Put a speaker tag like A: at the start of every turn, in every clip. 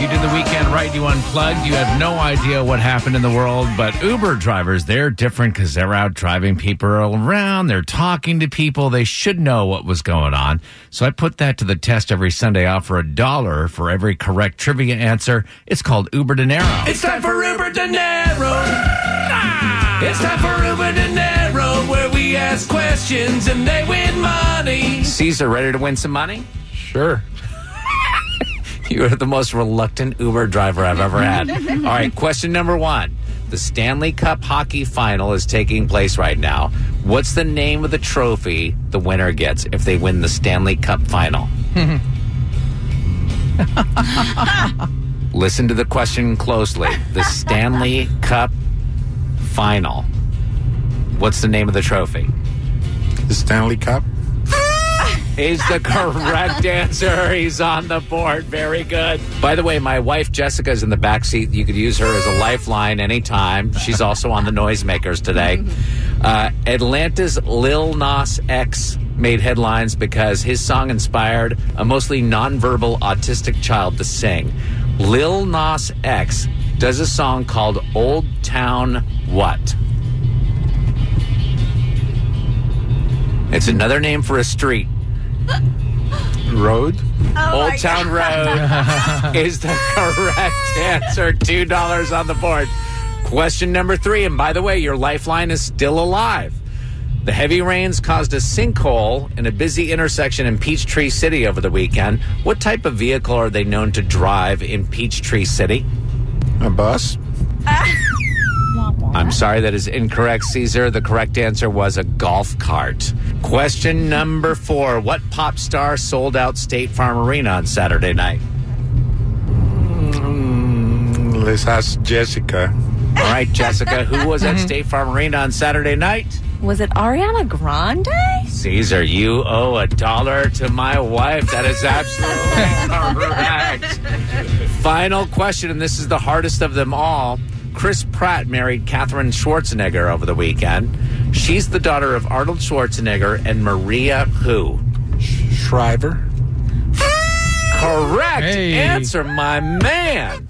A: If you did the weekend right, you unplugged, you have no idea what happened in the world. But Uber drivers, they're different because they're out driving people around. They're talking to people. They should know what was going on. So I put that to the test every Sunday. I offer a dollar for every correct trivia answer. It's called Uber Dinero.
B: It's time for Uber Dinero. Ah! It's time for Uber Dinero, where we ask questions and they win money.
A: Caesar, ready to win some money?
C: Sure.
A: You are the most reluctant Uber driver I've ever had. All right, question number one. The Stanley Cup hockey final is taking place right now. What's the name of the trophy the winner gets if they win the Stanley Cup final? Listen to the question closely. The Stanley Cup final. What's the name of the trophy?
C: The Stanley Cup.
A: Is the correct answer. He's on the board. Very good. By the way, my wife Jessica's in the back seat. You could use her as a lifeline anytime. She's also on the noisemakers today. Uh, Atlanta's Lil Nas X made headlines because his song inspired a mostly nonverbal autistic child to sing. Lil Nas X does a song called Old Town What? It's another name for a street.
C: Road.
A: Oh Old Town Road is the correct answer. Two dollars on the board. Question number three, and by the way, your lifeline is still alive. The heavy rains caused a sinkhole in a busy intersection in Peachtree City over the weekend. What type of vehicle are they known to drive in Peachtree City?
C: A bus.
A: I'm sorry, that is incorrect, Caesar. The correct answer was a golf cart. Question number four What pop star sold out State Farm Arena on Saturday night?
C: Mm, let's ask Jessica.
A: All right, Jessica, who was at State Farm Arena on Saturday night?
D: Was it Ariana Grande?
A: Caesar, you owe a dollar to my wife. That is absolutely correct. Final question, and this is the hardest of them all. Chris Pratt married Katherine Schwarzenegger over the weekend. She's the daughter of Arnold Schwarzenegger and Maria who?
C: Shriver.
A: Correct
E: Hey.
A: answer, my man.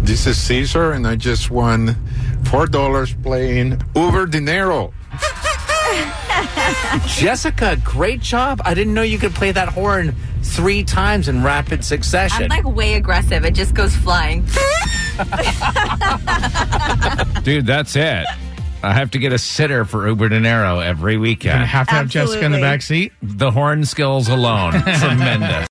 C: This is Caesar, and I just won four dollars playing Uber Dinero.
A: Jessica, great job. I didn't know you could play that horn three times in rapid succession.
D: I'm like way aggressive. It just goes flying.
A: Dude, that's it. I have to get a sitter for Uber Dinero every
E: Gonna
A: weekend.
E: have to have Jessica in the
D: Absolutely.
E: back seat.
A: The horn skills alone, tremendous.